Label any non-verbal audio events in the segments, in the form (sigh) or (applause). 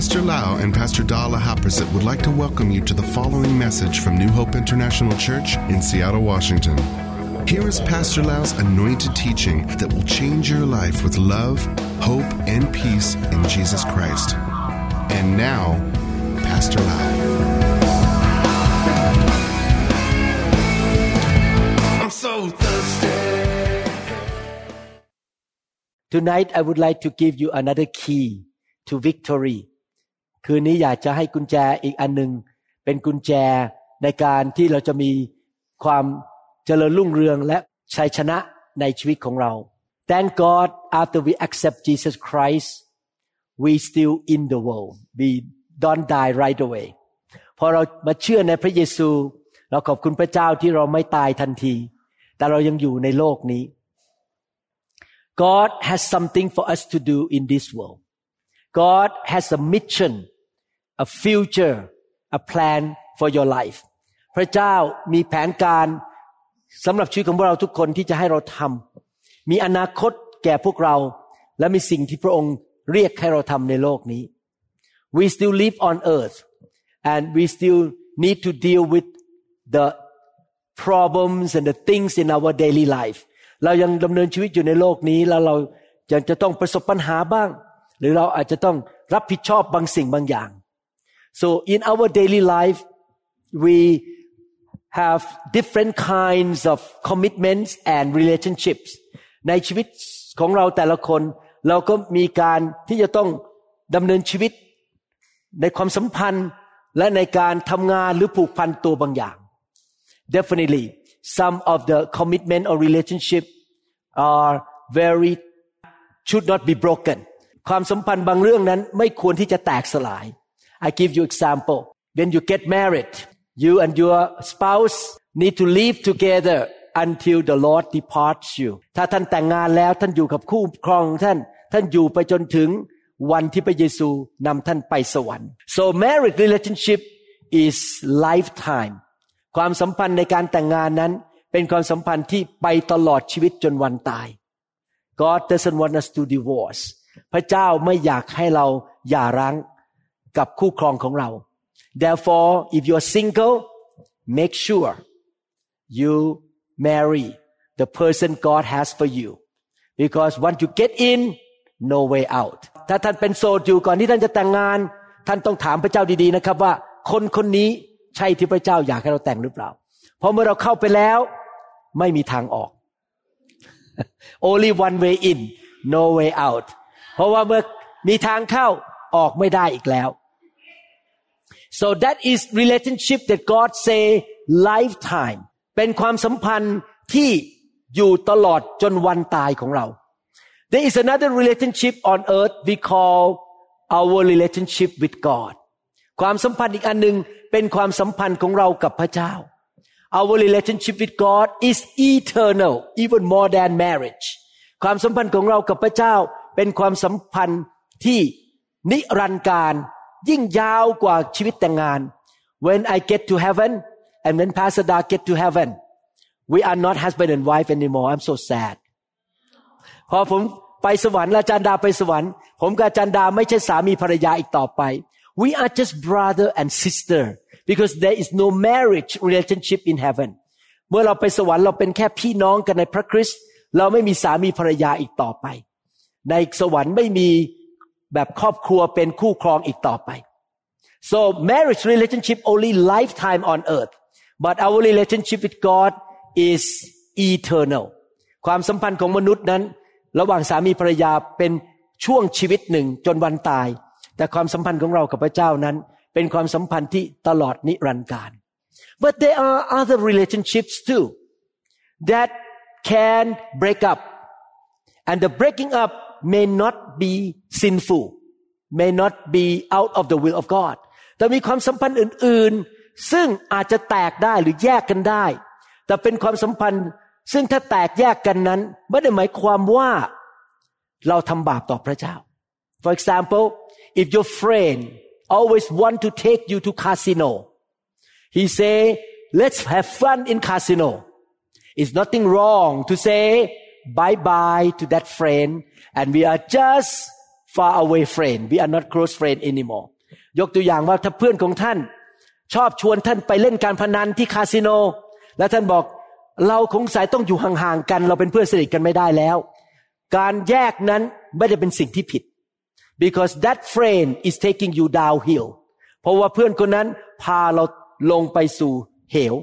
Pastor Lau and Pastor Dala Haprasit would like to welcome you to the following message from New Hope International Church in Seattle, Washington. Here is Pastor Lau's anointed teaching that will change your life with love, hope, and peace in Jesus Christ. And now, Pastor Lau. I'm so thirsty. Tonight, I would like to give you another key to victory คืนนี้อยากจะให้กุญแจอีกอันหนึ่งเป็นกุญแจในการที่เราจะมีความเจริญรุ่งเรืองและชัยชนะในชีวิตของเรา Thank God after we accept Jesus Christ we still in the world we don't die right away พอเรามาเชื่อในพระเยซู เราขอบคุณพระเจ้าที่เราไม่ตายทันที แต่เรายังอยู่ในโลกนี้ God has something for us to do in this world God has a mission a future a plan for your life พระเจ้ามีแผนการสำหรับชีวิตของพวกเราทุกคนที่จะให้เราทำมีอนาคตแก่พวกเรา และมีสิ่งที่พระองค์เรียกให้เราทำในโลกนี้ we still live on earth and we still need to deal with the problems and the things in our daily life เรายังดำเนินชีวิตอยู่ในโลกนี้แล้วเรายังจะต้องประสบปัญหาบ้าง หรือเราอาจจะต้องรับผิดชอบบางสิ่งบางอย่าง so in our daily life we have different kinds of commitments and relationships ในชีวิตของเราแต่ละคน เราก็มีการที่จะต้องดำเนินชีวิต ในความสัมพันธ์และในการทำงานหรือผูกพันตัวบางอย่าง definitely some of the commitment or relationship are very should not be broken ความสัมพันธ์บางเรื่องนั้นไม่ควรที่จะแตกสลาย I give you example when you get married you and your spouse need to live together until the Lord departs you ถ้าท่านแต่งงานแล้วท่านอยู่กับคู่ครองท่าน ท่านอยู่ไปจนถึงวันที่พระเยซูนำท่านไปสวรรค์ so marriage relationship is lifetime ความสัมพันธ์ในการแต่งงานนั้น เป็นความสัมพันธ์ที่ไปตลอดชีวิตจนวันตาย God doesn't want us to divorce พระเจ้าไม่อยากให้เราหย่าร้าง กับคู่ครองของเรา therefore if you're single make sure you marry the person God has for you because once you get in no way out ถ้าท่านเป็นโสดอยู่ก่อนที่ท่านจะแต่งงาน ท่านต้องถามพระเจ้าดีๆนะครับว่า คนคนนี้ใช่ที่พระเจ้าอยากให้เราแต่งหรือเปล่า เพราะเมื่อเราเข้าไปแล้วไม่มีทางออก only one way in no way out เพราะว่าเมื่อมีทางเข้าออกไม่ได้อีกแล้ว so that is relationship that God say lifetime เป็นความสัมพันธ์ที่อยู่ตลอดจนวันตายของเรา there is another relationship on earth we call our relationship with God ความสัมพันธ์อีกอันหนึ่งเป็นความสัมพันธ์ของเรากับพระเจ้า our relationship with God is eternal even more than marriage ความสัมพันธ์ของเรากับพระเจ้า เป็นความสัมพันธ์ที่นิรันดร์การ ยิ่งยาวกว่าชีวิตแต่งงาน when I get to heaven and when Pastor Da get to heaven we are not husband and wife anymore I'm so sad พอผมไปสวรรค์อาจารย์ดาไปสวรรค์ ผมกับอาจารย์ดาไม่ใช่สามีภรรยาอีกต่อไป we are just brother and sister because there is no marriage relationship in heaven เมื่อเราไปสวรรค์เราเป็นแค่พี่น้องกันในพระคริสต์เราไม่มีสามีภรรยาอีกต่อไป ในสวรรค์ไม่มี แบบครอบครัวเป็นคู่ครองอีกต่อไป so marriage relationship only lifetime on earth but our relationship with God is eternal ความสัมพันธ์ของมนุษย์นั้น ระหว่างสามีภรรยาเป็นช่วงชีวิตหนึ่งจนวันตาย แต่ความสัมพันธ์ของเรากับพระเจ้านั้น เป็นความสัมพันธ์ที่ตลอดนิรันดร์การ but there are other relationships too that can break up and the breaking up may not be sinful may not be out of the will of God แต่มีความสัมพันธ์อื่น ๆ ซึ่งอาจจะแตกได้หรือแยกกันได้ แต่เป็นความสัมพันธ์ซึ่งถ้าแตกแยกกันนั้น ไม่ได้หมายความว่าเราทำบาปต่อพระเจ้า For example if your friend always want to take you to casino he say let's have fun in casino it's nothing wrong to say bye bye to that friend and we are just far away friend we are not close friend anymore ยกตัวอย่างว่าถ้าเพื่อนของท่าน ชอบชวนท่านไปเล่นการพนันที่คาสิโน แล้วท่านบอกเราคงสายต้องอยู่ห่างๆกัน เราเป็นเพื่อนสนิทกันไม่ได้แล้ว การแยกนั้นไม่ได้เป็นสิ่งที่ผิด because that friend is taking you downhill เพราะว่าเพื่อนคนนั้นพาเราลงไปสู่เหว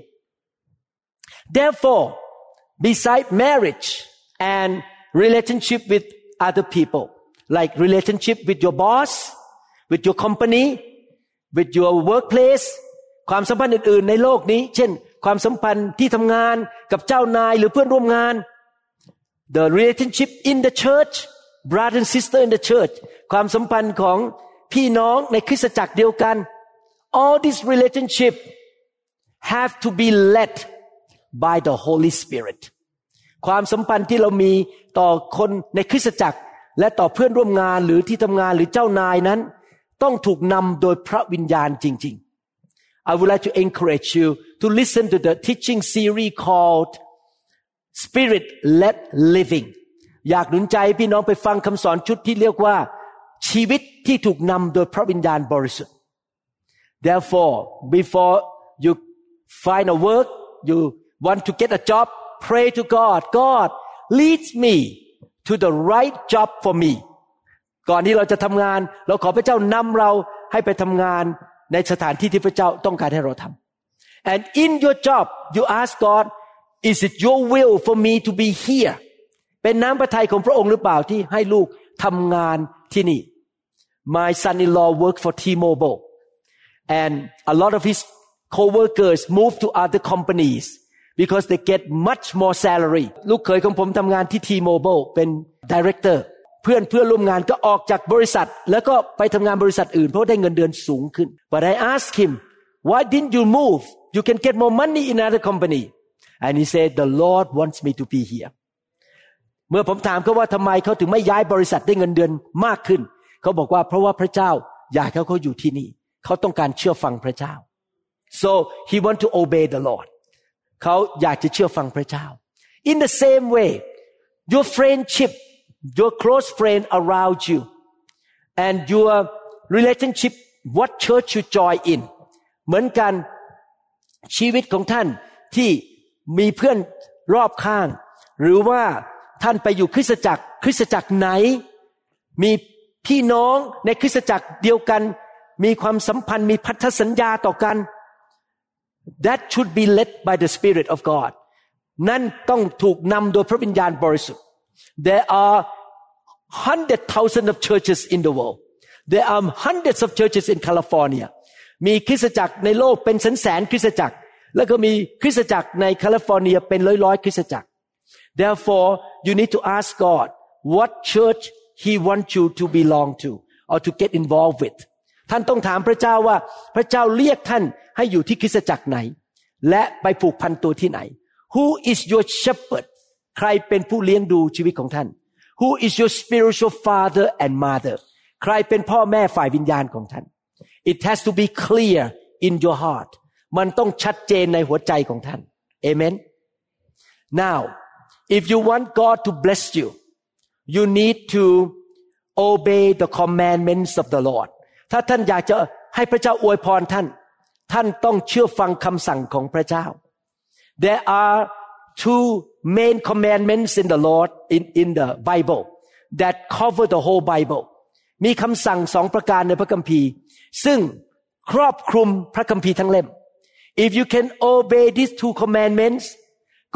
therefore beside marriage and relationship with other people like relationship with your boss with your company with your workplace ความสัมพันธ์อื่นๆในโลกนี้ เช่น ความสัมพันธ์ที่ทำงานกับเจ้านายหรือเพื่อนร่วมงาน the relationship in the church brother and sister in the church ความสัมพันธ์ของพี่น้องในคริสตจักรเดียวกัน all this relationship have to be led by the Holy Spirit ความสัมพันธ์ที่เรามีต่อคนในคริสตจักร และต่อเพื่อนร่วมงานหรือที่ทำงานหรือเจ้านายนั้น ต้องถูกนำโดยพระวิญญาณจริง ๆ I would like to encourage you to listen to the teaching series called Spirit Led Living อยากหนุนใจพี่น้องไปฟังคำสอนชุดที่เรียกว่า ชีวิตที่ถูกนำโดยพระวิญญาณบริสุทธิ์ Therefore before you find a work you want to get a job pray to God God lead me to the right job for me ก่อนที่เราจะทำงาน เราขอพระเจ้านำเราให้ไปทำงานในสถานที่ที่พระเจ้าต้องการให้เราทำ and in your job you ask God is it your will for me to be here เป็นน้ำพระทัยของพระองค์หรือเปล่าที่ให้ลูกทำงานที่นี่ my son-in-law worked for T-Mobile and a lot of his co-workers moved to other companies Because they get much more salary ลูกเขยของผมทำงานที่ T-Mobile เป็น director เพื่อนเพื่อนร่วมงานก็ออกจากบริษัท แล้วก็ไปทำงานบริษัทอื่น เพราะได้เงินเดือนสูงขึ้น but I asked him why didn't you move you can get more money in another company and he said the Lord wants me to be here เมื่อผมถามเขาว่าทำไมเขาถึงไม่ย้ายบริษัทได้เงินเดือนมากขึ้น เขาบอกว่าเพราะว่าพระเจ้าอยากให้เขาอยู่ที่นี่ เขาต้องการเชื่อฟังพระเจ้า so he want to obey the Lord เขาอยากจะเชื่อฟังพระเจ้า in the same way your friendship your close friend around you and your relationship what church you join in เหมือนกันชีวิตของท่านที่มีเพื่อนรอบข้าง หรือว่าท่านไปอยู่คริสตจักรคริสตจักรไหน มีพี่น้องในคริสตจักรเดียวกัน มีความสัมพันธ์มีพันธสัญญาต่อกัน that should be led by the Spirit of God นั่นต้องถูกนำโดยพระวิญญาณบริสุทธิ์ there are hundred thousands of churches in the world there are hundreds of churches in California มีคริสตจักรในโลกเป็นแสนแสนคริสตจักร แล้วก็มีคริสตจักรในแคลิฟอร์เนียเป็นร้อยร้อยคริสตจักร therefore you need to ask God what church He wants you to belong to or to get involved with ท่านต้องถามพระเจ้าว่าพระเจ้าเรียกท่านให้อยู่ที่คริสตจักรไหน และไปผูกพันตัวที่ไหน Who is your shepherd ใครเป็นผู้เลี้ยงดูชีวิตของท่าน Who is your spiritual father and mother ใครเป็นพ่อแม่ฝ่ายวิญญาณของท่าน It has to be clear in your heart มันต้องชัดเจนในหัวใจของท่าน Amen Now if you want God to bless you you need to obey the commandments of the Lord ถ้าท่านอยากจะให้พระเจ้าอวยพรท่าน ท่านต้องเชื่อฟังคำสั่งของพระเจ้า There are two main commandments in the Lord in in the Bible that cover the whole Bible มีคำสั่งสองประการในพระคัมภีร์ ซึ่งครอบคลุมพระคัมภีร์ทั้งเล่ม If you can obey these two commandments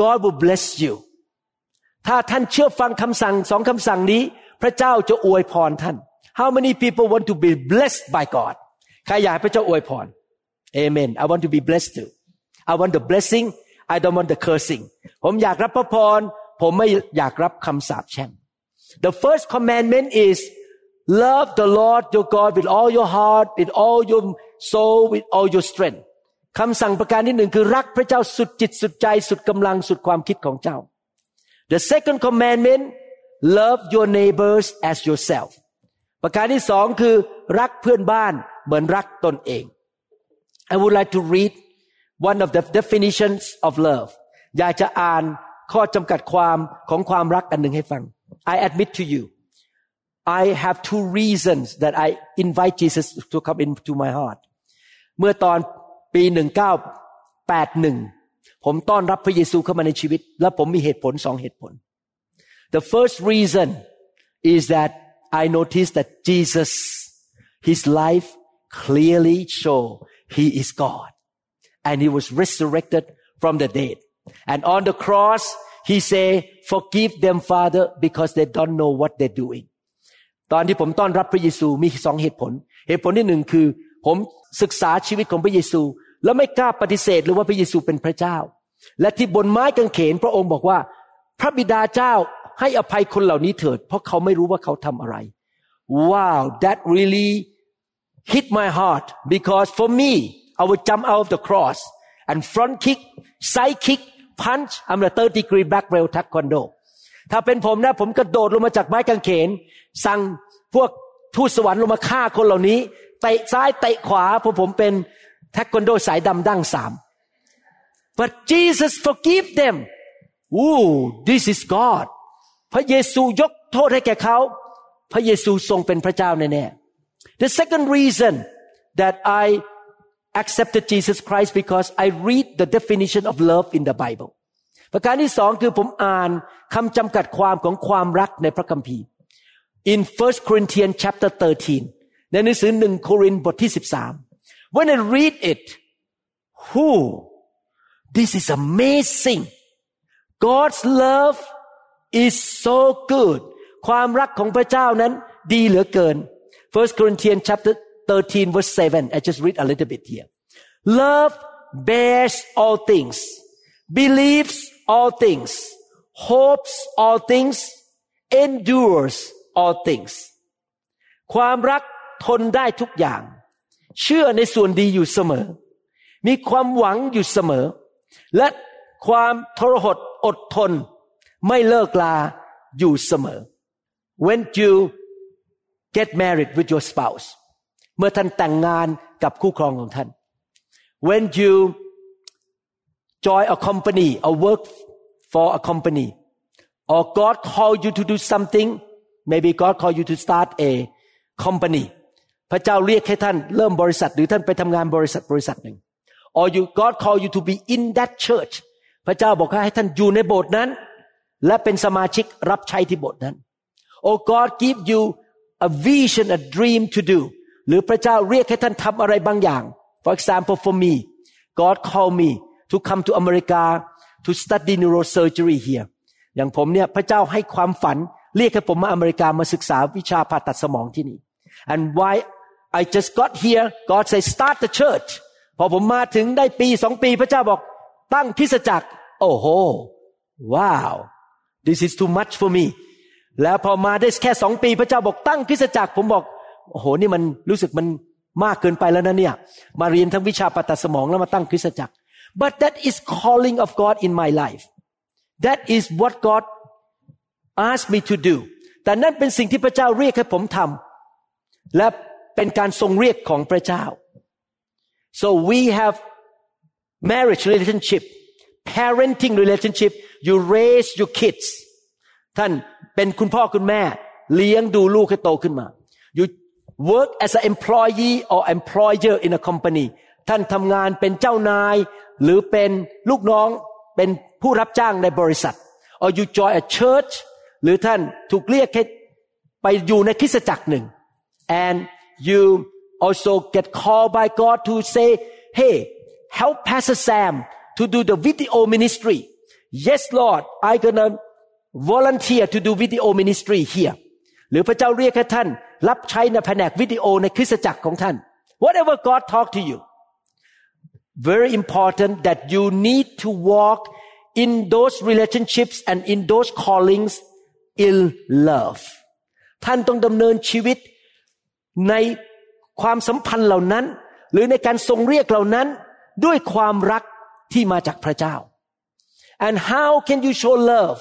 God will bless you ถ้าท่านเชื่อฟังคำสั่งสองคำสั่งนี้ พระเจ้าจะอวยพรท่าน How many people want to be blessed by God ใครอยากให้พระเจ้าอวยพร Amen I want to be blessed too I want the blessing I don't want the cursing ผมอยากรับพระพร ผมไม่อยากรับคำสาปแช่ง The first commandment is love the Lord your God with all your heart with all your soul with all your strength คำสั่งประการที่หนึ่งคือรักพระเจ้าสุดจิตสุดใจสุดกำลังสุดความคิดของเจ้า The second commandment love your neighbors as yourself ประการที่สองคือรักเพื่อนบ้านเหมือนรักตนเอง I would like to read one of the definitions of love อยากจะอ่านข้อจำกัดความของความรักอันหนึ่งให้ฟัง I admit to you I have two reasons that I invite Jesus to come into my heart เมื่อตอนปี1981 ผมต้อนรับพระเยซูเข้ามาในชีวิต และผมมีเหตุผลสองเหตุผล The first reason is that I noticed that Jesus his life clearly show he is God and he was resurrected from the dead and on the cross he say forgive them father because they don't know what they're doing ตอนที่ผมต้อนรับพระเยซูมีสองเหตุผล เหตุผลที่หนึ่งคือ ผมศึกษาชีวิตของพระเยซู แล้วไม่กล้าปฏิเสธเลยว่าพระเยซูเป็นพระเจ้า และที่บนไม้กางเขนพระองค์บอกว่า พระบิดาเจ้า ให้อภัยคนเหล่านี้เถิด เพราะเขาไม่รู้ว่าเขาทำอะไร Wow that really hit my heart because for me I would jump out of the cross and front kick side kick punch I'm a third degree black belt taekwondo ถ้าเป็นผมนะผมกระโดดลงมาจากไม้กางเขน สั่งพวกทูตสวรรค์ลงมาฆ่าคนเหล่านี้เตะซ้ายเตะขวาเพราะผมเป็นเทควันโดสายดำดั้งสาม but Jesus forgive them Ooh this is God พระเยซูยกโทษให้แก่เขา พระเยซูทรงเป็นพระเจ้าแน่ๆ The second reason that I accepted Jesus Christ because I read the definition of love in the Bible ประการที่สองคือผมอ่านคำจำกัดความของความรักในพระคัมภีร์ in 1 Corinthians chapter 13 ในหนังสือหนึ่งโครินธ์บทที่ 13 when I read it who this is amazing God's love is so good ความรักของพระเจ้านั้นดีเหลือเกิน1 Corinthians chapter 13 verse 7 I just read a little bit here love bears all things believes all things hopes all things endures all things ความรักทนได้ทุกอย่าง เชื่อในส่วนดีอยู่เสมอ มีความหวังอยู่เสมอ และความทรหดอดทน ไม่เลิกลาอยู่เสมอ when you get married with your spouse เมื่อท่านแต่งงานกับคู่ครองของท่าน when you join a company or work for a company or God call you to do something maybe God call you to start a company พระเจ้าเรียกให้ท่านเริ่มบริษัทหรือท่านไปทำงานบริษัทบริษัทหนึ่ง or you God call you to be in that church พระเจ้าบอกให้ท่านอยู่ในโบสถ์นั้น และเป็นสมาชิกรับใช้ที่โบสถ์นั้น or God give you a vision a dream to do หรือพระเจ้าเรียกให้ท่านทำอะไรบางอย่าง for example for me God call me to come to America to study neurosurgery here อย่างผมเนี่ยพระเจ้าให้ความฝันเรียกให้ผมมาอเมริกามาศึกษาวิชาผ่าตัดสมองที่นี่ and why I just got here God say start the church พอผมมาถึงได้ปีสองปีพระเจ้าบอกตั้งคริสจักร โอ้โห ว้าว this is too much for me แล้วพอมาได้แค่สองปีพระเจ้าบอกตั้งคริสจักร ผมบอก โอ้โห นี่มันรู้สึกมันมากเกินไปแล้วนะเนี่ย มาเรียนทั้งวิชาผ่าตัดสมองแล้วมาตั้งคริสจักร but that is calling of God in my life that is what God asked me to do แต่นั่นเป็นสิ่งที่พระเจ้าเรียกให้ผมทำและเป็นการทรงเรียกของพระเจ้า so we have marriage relationship parenting relationship you raise your kids ท่านเป็นคุณพ่อคุณแม่ เลี้ยงดูลูกให้โตขึ้นมา you work as an employee or employer in a company ท่านทำงานเป็นเจ้านาย หรือเป็นลูกน้องเป็นผู้รับจ้างในบริษัท or you join a church หรือท่านถูกเรียกให้ไปอยู่ในคริสตจักรหนึ่ง and you also get called by God to say hey help Pastor Sam to do the video ministry yes Lord I gonna volunteer to do video ministry here หรือพระเจ้าเรียกให้ท่าน รับใช้ในแผนกวิดีโอในคริสตจักรของท่าน whatever God talk to you very important that you need to walk in those relationships and in those callings in love ท่านต้องดำเนินชีวิตในความสัมพันธ์เหล่านั้น หรือในการทรงเรียกเหล่านั้นด้วยความรักที่มาจากพระเจ้า and how can you show love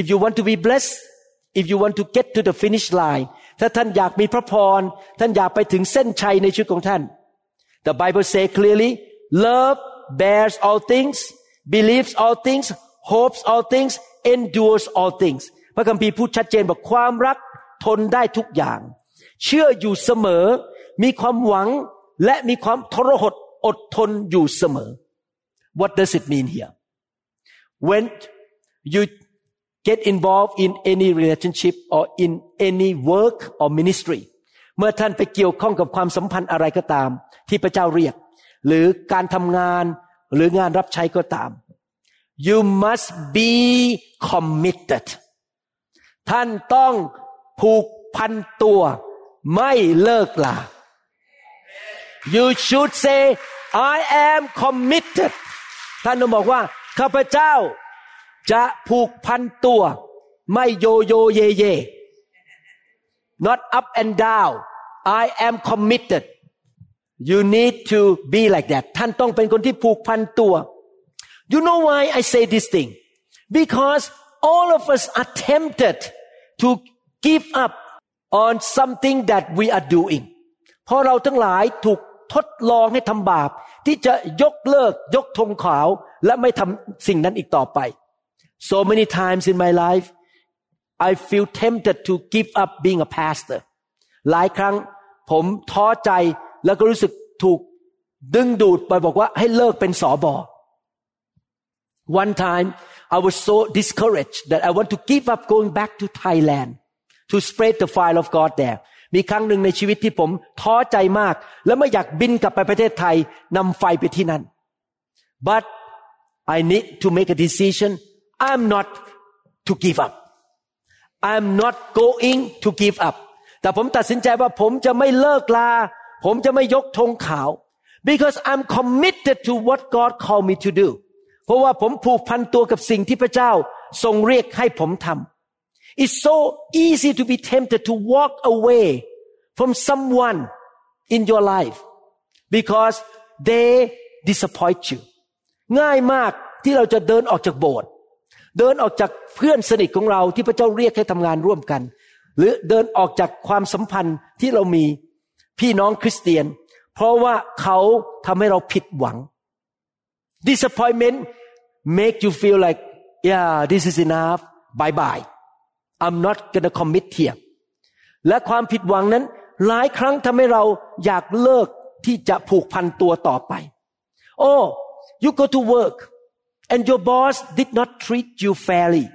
if you want to be blessed if you want to get to the finish line ถ้าท่านอยากมีพระพร ท่านอยากไปถึงเส้นชัยในชีวิตของท่าน the Bible say clearly love bears all things believes all things hopes all things endures all things พระคัมภีร์พูดชัดเจนบอกความรักทนได้ทุกอย่าง เชื่ออยู่เสมอ มีความหวังและมีความทรหดอดทนอยู่เสมอ What does it mean here when you get involved in any relationship or in any work or ministry เมื่อท่านไปเกี่ยวข้องกับความสัมพันธ์อะไรก็ตาม ที่พระเจ้าเรียก หรือการทำงานหรืองานรับใช้ก็ตาม you must be committed ท่านต้องผูกพันตัวไม่เลิกลา you should say I am committed ท่านต้องบอกว่า ข้าพเจ้าจะผูกพันตัวไม่โยโยเยเย not up and down I am committed you need to be like that ท่านต้องเป็นคนที่ผูกพันตัว you know why I say this thing because all of us are tempted to give up on something that we are doing เพราะเราทั้งหลายถูกทดลองให้ทำบาป ที่จะยกเลิกยกธงขาว และไม่ทำสิ่งนั้นอีกต่อไป so many times in my life I feel tempted to give up being a pastor หลายครั้งผมท้อใจแล้วก็รู้สึกถูกดึงดูดไปบอกว่าให้เลิกเป็นสอบอ One time I was so discouraged that I want to give up going back to Thailand to spread the fire of God there มีครั้งหนึ่งในชีวิตที่ผมท้อใจมาก และไม่อยากบินกลับไปประเทศไทยนำไฟไปที่นั่น but I need to make a decision I'm not to give up I'm not going to give up แต่ผมตัดสินใจว่าผมจะไม่เลิกลา ผมจะไม่ยกธงขาว because I'm committed to what God called me to do เพราะว่าผมผูกพันตัวกับสิ่งที่พระเจ้าทรงเรียกให้ผมทำ It's so easy to be tempted to walk away from someone in your life because they disappoint you ง่ายมากที่เราจะเดินออกจากโบสถ์เดินออกจากเพื่อนสนิทของเราที่พระเจ้าเรียกให้ทำงานร่วมกัน หรือเดินออกจากความสัมพันธ์ที่เรามีพี่น้องคริสเตียน เพราะว่าเขาทำให้เราผิดหวัง disappointment make you feel like yeah this is enough bye bye I'm not gonna commit here และความผิดหวังนั้นหลายครั้งทำให้เราอยากเลิกที่จะผูกพันตัวต่อไป oh you go to work and your boss did not treat you fairly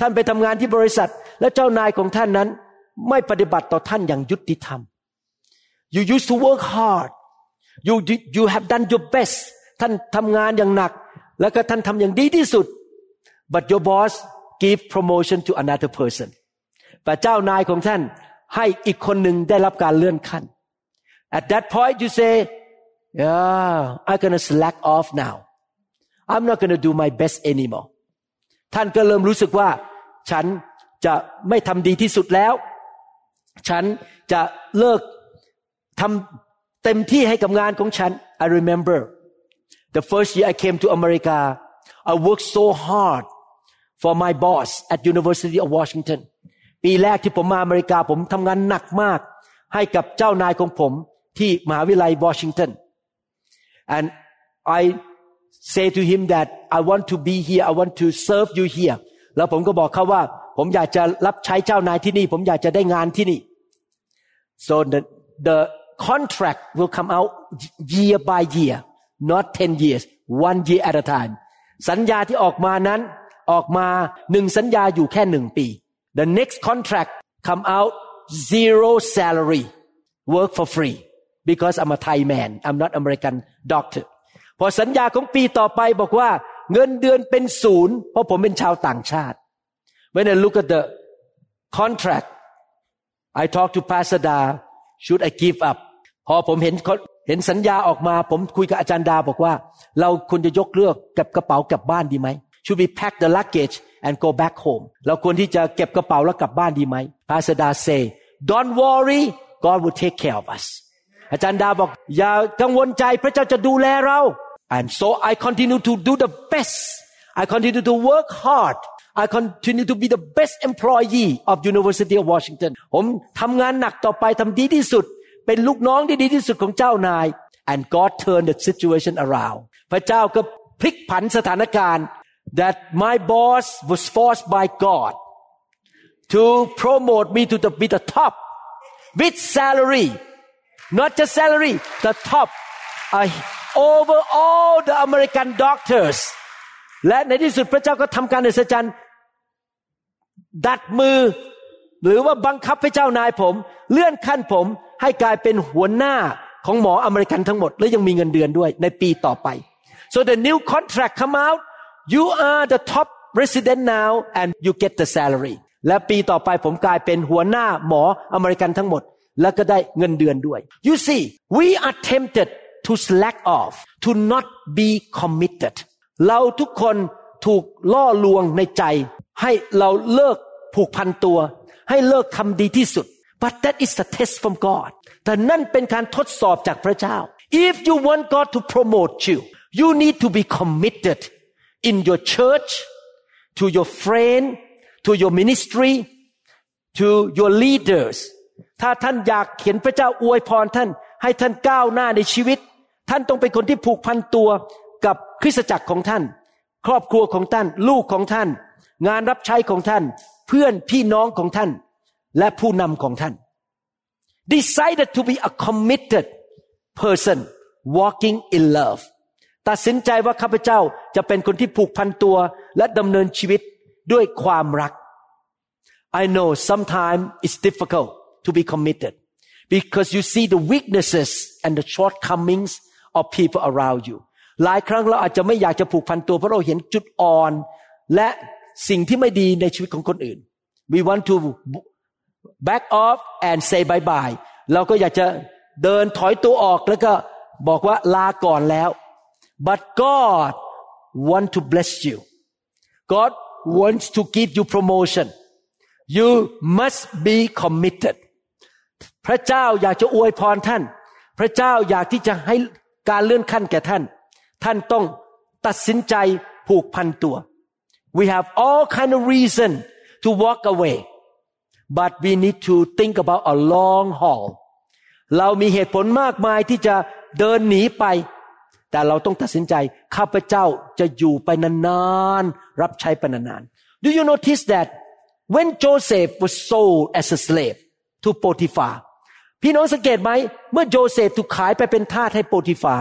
ท่านไปทำงานที่บริษัท และเจ้านายของท่านนั้น ไม่ปฏิบัติต่อท่านอย่างยุติธรรม you used to work hard you you have done your best ท่านทำงานอย่างหนัก แล้วก็ท่านทำอย่างดีที่สุด but your boss give promotion to another person แต่เจ้านายของท่านให้อีกคนหนึ่งได้รับการเลื่อนขั้น at that point you say yeah I'm gonna slack off now I'm not gonna do my best anymore ท่านก็เริ่มรู้สึกว่า ฉันจะไม่ทำดีที่สุดแล้ว ฉันจะเลิกทำเต็มที่ให้กับงานของฉัน I remember the first year I came to America I worked so hard for my boss at University of Washington ปีแรกที่ผมมาอเมริกาผมทำงานหนักมาก ให้กับเจ้านายของผมที่มหาวิทยาลัยวอชิงตัน and I say to him that I want to be here I want to serve you here แล้วผมก็บอกเขาว่า ผมอยากจะรับใช้เจ้านายที่นี่ ผมอยากจะได้งานที่นี่ so the the contract will come out year by year not 10 years one year at a time สัญญาที่ออกมานั้นออกมาหนึ่งสัญญาอยู่แค่หนึ่งปี the next contract come out zero salary work for free because I'm a Thai man I'm not American doctor พอสัญญาของปีต่อไปบอกว่า เงินเดือนเป็นศูนย์เพราะผมเป็นชาวต่างชาติ when I look at the contract I talk to Pastor Da should I give up พอผมเห็นเห็นสัญญาออกมา ผมคุยกับอาจารย์ดาบอกว่า เราควรจะยกเลิกเก็บกระเป๋ากลับบ้านดีไหม should we pack the luggage and go back home เราควรที่จะเก็บกระเป๋าแล้วกลับบ้านดีไหม Pastor Da say don't worry God will take care of us อาจารย์ดาบอกอย่ากังวลใจพระเจ้าจะดูแลเรา and so I continue to do the best I continue to work hard I continue to be the best employee of University of Washington ผมทำงานหนักต่อไปทำดีที่สุด เป็นลูกน้องที่ดีที่สุดของเจ้านาย and God turned the situation around พระเจ้าก็พลิกผันสถานการณ์ that my boss was forced by God to promote me to the, be the top with salary not just salary the top uh, over all the American doctors และในที่สุดพระเจ้าก็ทำการอัศจรรย์ดัดมือ หรือว่าบังคับให้เจ้านายผม เลื่อนขั้นผมให้กลายเป็นหัวหน้าของหมออเมริกันทั้งหมด และยังมีเงินเดือนด้วยในปีต่อไป so the new contract come out you are the top resident now and you get the salary และปีต่อไปผมกลายเป็นหัวหน้าหมออเมริกันทั้งหมด แล้วก็ได้เงินเดือนด้วย you see we are tempted to slack off to not be committed เราทุกคนถูกล่อลวงในใจ ให้เราเลิกผูกพันตัว ให้เลิกทำดีที่สุด but that is a test from God แต่นั่นเป็นการทดสอบจากพระเจ้า if you want God to promote you you need to be committed in your church to your friend to your ministry to your leaders ถ้าท่านอยากเห็นพระเจ้าอวยพรท่าน ให้ท่านก้าวหน้าในชีวิต ท่านต้องเป็นคนที่ผูกพันตัวกับคริสตจักรของท่าน ครอบครัวของท่าน ลูกของท่าน งานรับใช้ของท่าน เพื่อนพี่น้องของท่าน และผู้นำของท่าน decided to be a committed person walking in love ตัดสินใจว่าข้าพเจ้าจะเป็นคนที่ผูกพันตัวและดำเนินชีวิตด้วยความรัก I know sometimes it's difficult to be committed because you see the weaknesses and the shortcomings of people around you หลายครั้งเราอาจจะไม่อยากจะผูกพันตัวเพราะเราเห็นจุดอ่อน และสิ่งที่ไม่ดีในชีวิตของคนอื่น we want to back off and say bye bye เราก็อยากจะเดินถอยตัวออกแล้วก็บอกว่าลาก่อนแล้ว but God want to bless you God wants to give you promotion you must be committed พระเจ้าอยากจะอวยพรท่าน พระเจ้าอยากที่จะให้การเลื่อนขั้นแก่ท่าน ท่านต้องตัดสินใจผูกพันตัว we have all kind of reason to walk away but we need to think about a long haul เรามีเหตุผลมากมายที่จะเดินหนีไป แต่เราต้องตัดสินใจ ข้าพเจ้าจะอยู่ไปนานๆ รับใช้ไปนานๆ Do you notice that when Joseph was sold as a slave to Potiphar พี่น้องสังเกตไหม เมื่อโยเซฟถูกขายไปเป็นทาสให้โปติฟา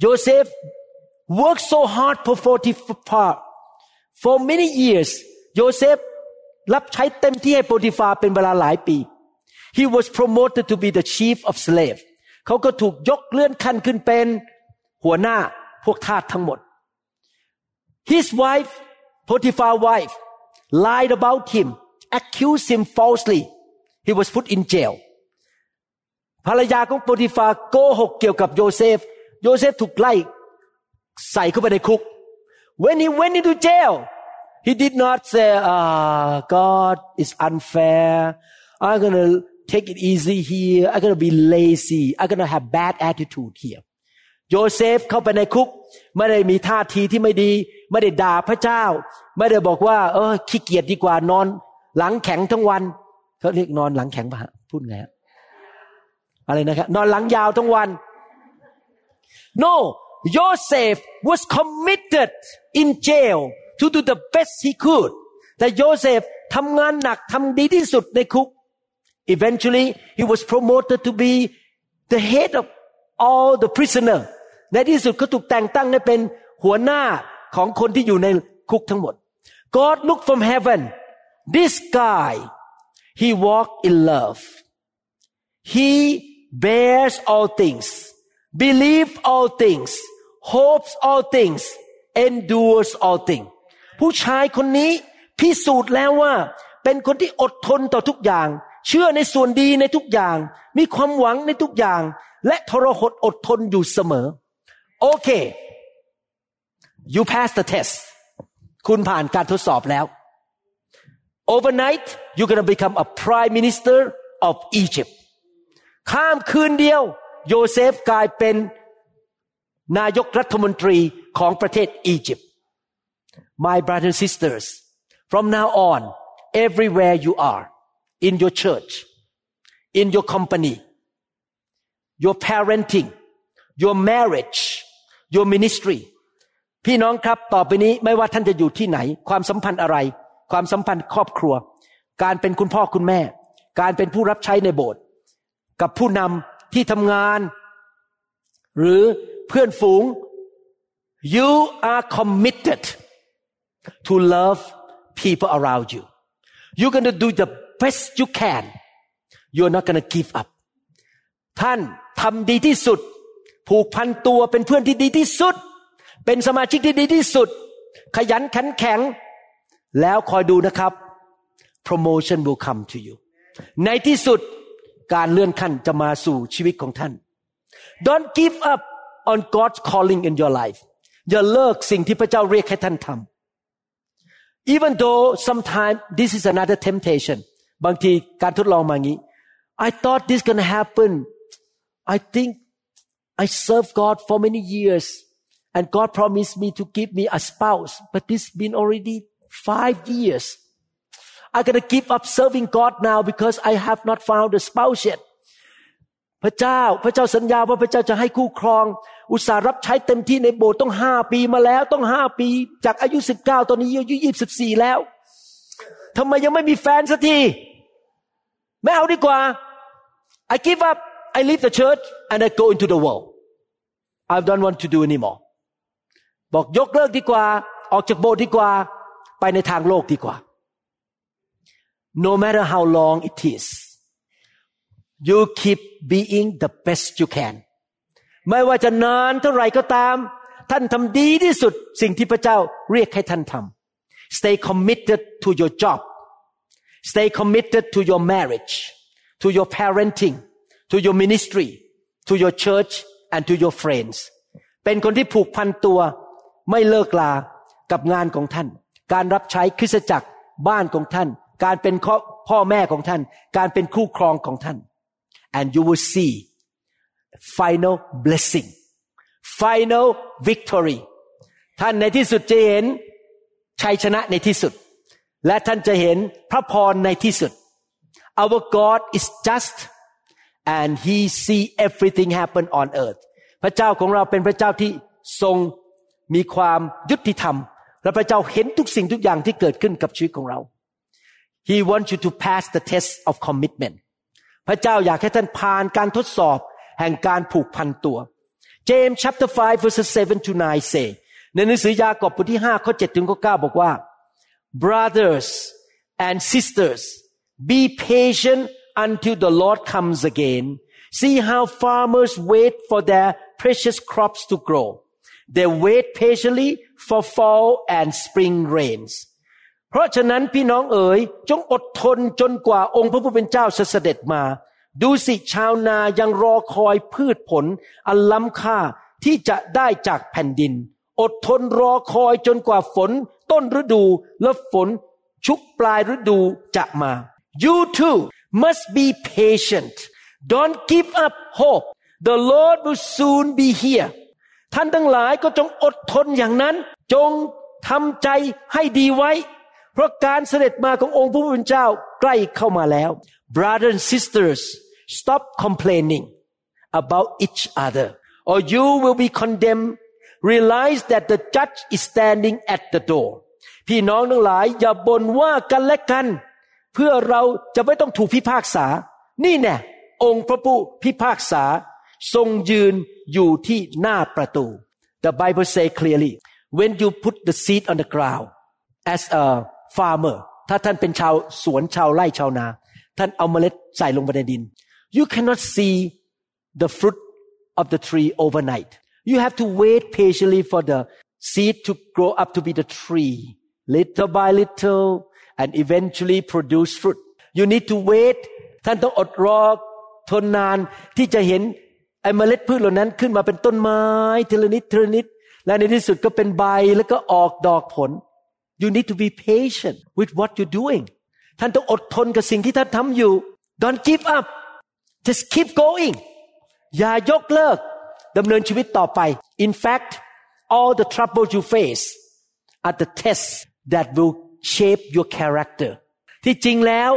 โยเซฟ worked so hard for Potiphar for many years โยเซฟรับใช้เต็มที่ให้โปติฟาเป็นเวลาหลายปี he was promoted to be the chief of slave เขาก็ถูกยกเลื่อนขั้นขึ้นเป็นหัวหน้าพวกทาสทั้งหมด his wife Potiphar wife lied about him accused him falsely he was put in jail ภรรยาของโปติฟาโกหกเกี่ยวกับโยเซฟ โยเซฟถูกไล่ใส่เข้าไปในคุก when he went into jail he did not say ah God is unfair I'm gonna take it easy here I'm gonna be lazy I'm gonna have bad attitude here โยเซฟเข้าไปในคุก ไม่ได้มีท่าทีที่ไม่ดี ไม่ได้ด่าพระเจ้า ไม่ได้บอกว่า เออขี้เกียจดีกว่านอน หลังแข็งทั้งวัน เขาเรียกนอนหลังแข็งปะพูดไงฮะอะไรนะครับนอนหลังยาวทั้งวัน no Joseph was committed in jail to do the best he could แต่โยเซฟทำงานหนักทำดีที่สุดในคุก eventually he was promoted to be the head of all the prisoner ในที่สุดเขาถูกแต่งตั้งให้เป็นหัวหน้าของคนที่อยู่ในคุกทั้งหมด God looked from heaven this guy he walked in love he bears all things believe all things hopes all things endures all things ผู้ชายคนนี้พิสูจน์แล้วว่า เป็นคนที่อดทนต่อทุกอย่าง เชื่อในส่วนดีในทุกอย่าง มีความหวังในทุกอย่าง และทรหดอดทนอยู่เสมอ โอเค you pass the test คุณผ่านการทดสอบแล้ว overnight you're gonna become a prime minister of Egypt ข้ามคืนเดียว โยเซฟกลายเป็นนายกรัฐมนตรีของประเทศอียิปต์ My brothers and sisters from now on everywhere you are in your church in your company your parenting your marriage your ministry พี่น้องครับต่อไปนี้ไม่ว่าท่านจะอยู่ที่ไหน ความสัมพันธ์อะไร ความสัมพันธ์ครอบครัว การเป็นคุณพ่อคุณแม่ การเป็นผู้รับใช้ในโบสถ์กับผู้นำที่ทำงาน หรือเพื่อนฝูง you are committed to love people around you you're going to do the best you can you're not going to give up ท่านทำดีที่สุด ผูกพันตัวเป็นเพื่อนที่ดีที่สุด เป็นสมาชิกที่ดีที่สุด ขยันขันแข็ง แล้วคอยดูนะครับ promotion will come to you ในที่สุดการเลื่อนขั้นจะมาสู่ชีวิตของท่าน don't give up on God's calling in your life อย่าเลิกสิ่งที่พระเจ้าเรียกให้ท่านทำ even though sometimes this is another temptation บางทีการทดลองมางี้ I thought this gonna happen I think I served God for many years and God promised me to give me a spouse but this been already five years I'm gonna give up serving God now because I have not found a spouse yet พระเจ้าพระเจ้าสัญญาว่าพระเจ้าจะให้คู่ครอง อุตส่าห์รับใช้เต็มที่ในโบสถ์ต้องห้าปีมาแล้วต้องห้าปี จากอายุสิบเก้าตอนนี้อายุยี่สิบสี่แล้วทำไมยังไม่มีแฟนสักทีไม่เอาดีกว่า I give up I leave the church and I go into the world I don't want to do anymore บอกยกเลิกดีกว่า ออกจากโบสถ์ดีกว่า ไปในทางโลกดีกว่า no matter how long it is you keep being the best you can ไม่ว่าจะนานเท่าไหร่ก็ตาม ท่านทำดีที่สุดสิ่งที่พระเจ้าเรียกให้ท่านทำ stay committed to your job stay committed to your marriage to your parenting to your ministry to your church and to your friends เป็นคนที่ผูกพันตัวไม่เลิกลากับงานของท่าน การรับใช้คริสตจักรบ้านของท่าน การเป็นพ่อแม่ของท่าน การเป็นคู่ครองของท่าน and you will see final blessing final victory ท่านในที่สุดจะเห็นชัยชนะในที่สุด และท่านจะเห็นพระพรในที่สุด our God is just and he see everything happen on earth พระเจ้าของเราเป็นพระเจ้าที่ทรงมีความยุติธรรม และพระเจ้าเห็นทุกสิ่งทุกอย่างที่เกิดขึ้นกับชีวิตของเรา He wants you to pass the test of commitment พระเจ้าอยากให้ท่านผ่านการทดสอบแห่งการผูกพันตัว James chapter 5 verses 7 to 9 say ในหนังสือยากอบบทที่5ข้อ7ถึงข้อ9บอกว่า brothers and sisters be patient until the Lord comes again see how farmers wait for their precious crops to grow they wait patiently for fall and spring rains เพราะฉะนั้นพี่น้องเอ๋ยจงอดทนจนกว่าองค์พระผู้เป็นเจ้าจะเสด็จมา ดูสิชาวนายังรอคอยพืชผล อันล้ำค่าที่จะได้จากแผ่นดิน อดทนรอคอยจนกว่าฝน ต้นฤดูและฝนชุกปลายฤดูจะมา you too must be patient don't give up hope the Lord will soon be here ท่านทั้งหลายก็จงอดทนอย่างนั้น จงทำใจให้ดีไว้ เพราะการเสด็จมาขององค์พระผู้เป็นเจ้าใกล้เข้ามาแล้ว brothers and sisters stop complaining about each other or you will be condemned realize that the judge is standing at the door พี่น้องทั้งหลายอย่าบ่นว่ากันและกัน เพื่อเราจะไม่ต้องถูกพิพากษา นี่แน่องค์พระผู้พิพากษา ทรงยืนอยู่ที่หน้าประตู The Bible say clearly when you put the seed on the ground as a farmer ถ้าท่านเป็นชาวสวนชาวไร่ชาวนา ท่านเอาเมล็ดใส่ลงไปในดิน you cannot see the fruit of the tree overnight you have to wait patiently for the seed to grow up to be the tree little by little and eventually produce fruit you need to wait ท่านต้องอดรอทนนานที่จะเห็น ไอ้เมล็ดพืชเหล่านั้นขึ้นมาเป็นต้นไม้ทีละนิดทีละนิด และในที่สุดก็เป็นใบแล้วก็ออกดอกผล you need to be patient with what you're doing ท่านต้องอดทนกับสิ่งที่ท่านทำอยู่ don't give up just keep going อย่ายกเลิกดำเนินชีวิตต่อไป in fact all the trouble you face are the tests that will shape your character ที่จริงแล้ว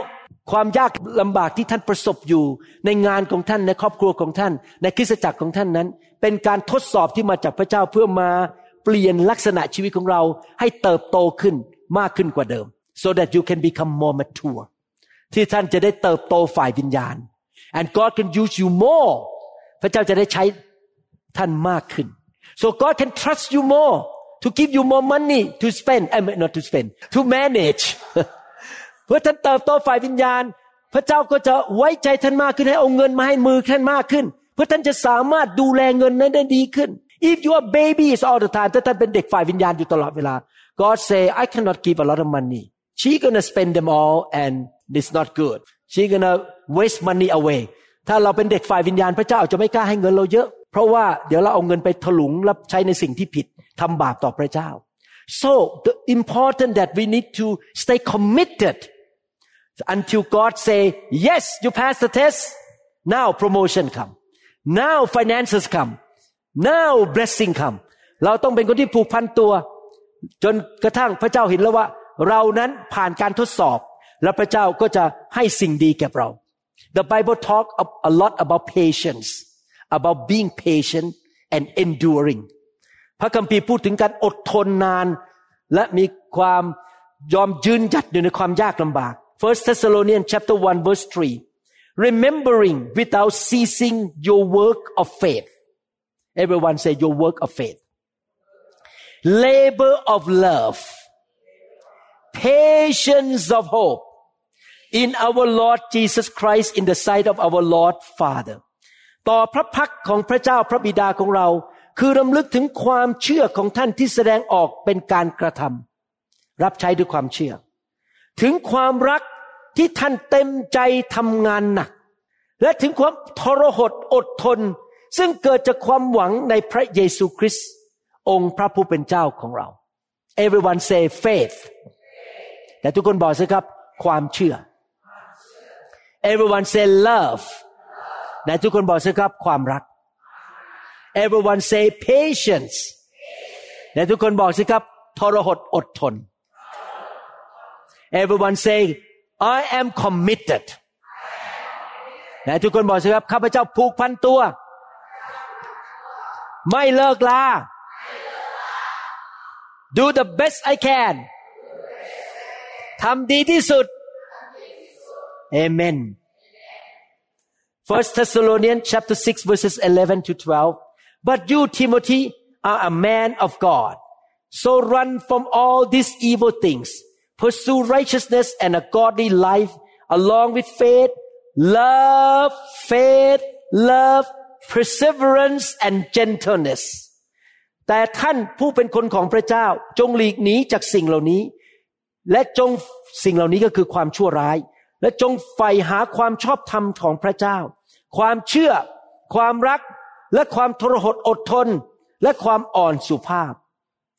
ความยากลำบากที่ท่านประสบอยู่ ในงานของท่านในครอบครัวของท่าน ในคริสตจักรของท่านนั้น เป็นการทดสอบที่มาจากพระเจ้าเพื่อมาเปลี่ยนลักษณะชีวิตของเราให้เติบโตขึ้นมากขึ้นกว่าเดิม so that you can become more mature ที่ท่านจะได้เติบโตฝ่ายวิญญาณ and God can use you more พระเจ้าจะได้ใช้ท่านมากขึ้น so God can trust you more to give you more money to spend I mean not to spend to manage เพื่อท่านเติบโตฝ่ายวิญญาณ พระเจ้าก็จะไว้ใจท่านมากขึ้นให้เอาเงินมาให้มือท่านมากขึ้น เพื่อท่านจะสามารถดูแลเงินนั้นได้ดีขึ้น if you are babies all the time ถ้าท่านเป็นเด็กฝ่ายวิญญาณอยู่ตลอดเวลา God say I cannot give a lot of money she gonna spend them all and it's not good she gonna waste money away ถ้าเราเป็นเด็กฝ่ายวิญญาณพระเจ้าจะไม่กล้าให้เงินเราเยอะ เพราะว่าเดี๋ยวเราเอาเงินไปถลุงแล้วใช้ในสิ่งที่ผิดทำบาปต่อพระเจ้า so the important that we need to stay committed until God say yes you pass the test now promotion come now finances come now blessing come เราต้องเป็นคนที่ผูกพันตัว จนกระทั่งพระเจ้าเห็นแล้วว่า เรานั้นผ่านการทดสอบ แล้วพระเจ้าก็จะให้สิ่งดีแก่เรา The Bible talk a lot about patience about being patient and enduring พระคัมภีร์พูดถึงการอดทนนาน และมีความยอมยืนหยัดอยู่ในความยากลำบาก First Thessalonians chapter 1 verse 3 remembering without ceasing your work of faith everyone say your work of faith labor of love patience of hope in our Lord Jesus Christ in the sight of our Lord Father ต่อพระพักของพระเจ้าพระบิดาของเรา คือรำลึกถึงความเชื่อของท่านที่แสดงออกเป็นการกระทำรับใช้ด้วยความเชื่อ ถึงความรักที่ท่านเต็มใจทำงานหนัก และถึงความทรหดอดทน ซึ่งเกิดจากความหวังในพระเยซูคริสต์องค์พระผู้เป็นเจ้าของเรา everyone say faith แต่ทุกคนบอกสิครับ ความเชื่อ everyone say love แต่ทุกคนบอกสิครับ ความรัก everyone say patience แต่ทุกคนบอกสิครับ ทรหดอดทน everyone say I am committed แต่ทุกคนบอกสิครับ ข้าพเจ้าผูกพันตัว ไม่เลิกลา do the best I can ทำดีที่สุด Amen First Thessalonians chapter 6 verses 11 to 12 But you Timothy are a man of God so run from all these evil things Pursue righteousness and a godly life along with faith love faith love perseverance and gentleness แต่ท่านผู้เป็นคนของพระเจ้าจงหลีกหนีจากสิ่งเหล่านี้ และจงสิ่งเหล่านี้ก็คือความชั่วร้าย และจงใฝ่หาความชอบธรรมของพระเจ้า ความเชื่อ ความรัก และความทรหดอดทน และความอ่อนสุภาพ